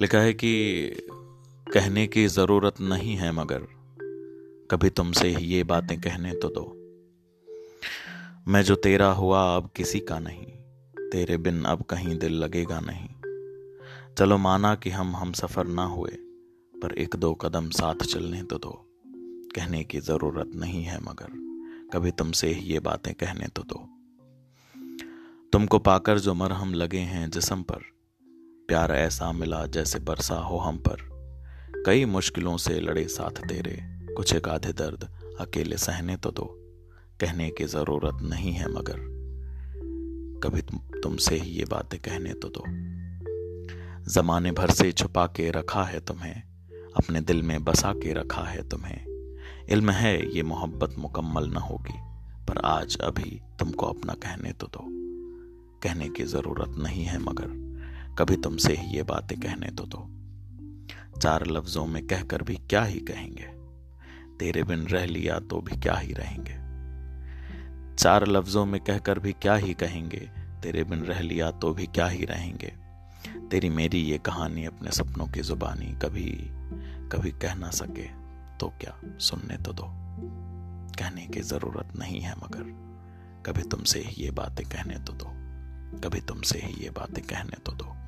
लिखा है कि कहने की ज़रूरत नहीं है मगर कभी तुमसे ये बातें कहने तो दो। मैं जो तेरा हुआ अब किसी का नहीं, तेरे बिन अब कहीं दिल लगेगा नहीं। चलो माना कि हम हम सफ़र ना हुए, पर एक दो कदम साथ चलने तो दो। कहने की ज़रूरत नहीं है मगर कभी तुमसे ये बातें कहने तो दो। तुमको पाकर जो मरहम लगे हैं जिसम पर प्यार ऐसा मिला जैसे बरसा हो हम पर। कई मुश्किलों से लड़े साथ तेरे, कुछ एक आधे दर्द अकेले सहने तो दो। कहने की ज़रूरत नहीं है मगर कभी तुम, तुमसे ही ये बातें कहने तो दो। जमाने भर से छुपा के रखा है तुम्हें, अपने दिल में बसा के रखा है तुम्हें। इल्म है ये मोहब्बत मुकम्मल ना होगी, पर आज अभी तुमको अपना कहने तो दो। कहने की ज़रूरत नहीं है मगर कभी तुमसे ही ये बातें कहने तो। दो चार लफ्ज़ों में कहकर भी क्या ही कहेंगे? तेरे बिन रह लिया तो भी क्या ही रहेंगे? चार लफ्ज़ों में कहकर भी क्या ही कहेंगे? तेरे बिन रह लिया तो भी क्या ही रहेंगे? तेरी मेरी ये कहानी अपने सपनों की जुबानी कभी कभी कह ना सके तो क्या? सुनने तो दो। कहने की ज़रूरत नहीं है मगर कभी तुमसे ही ये बातें कहने तो दो। कभी तुमसे ही ये बातें कहने तो दो।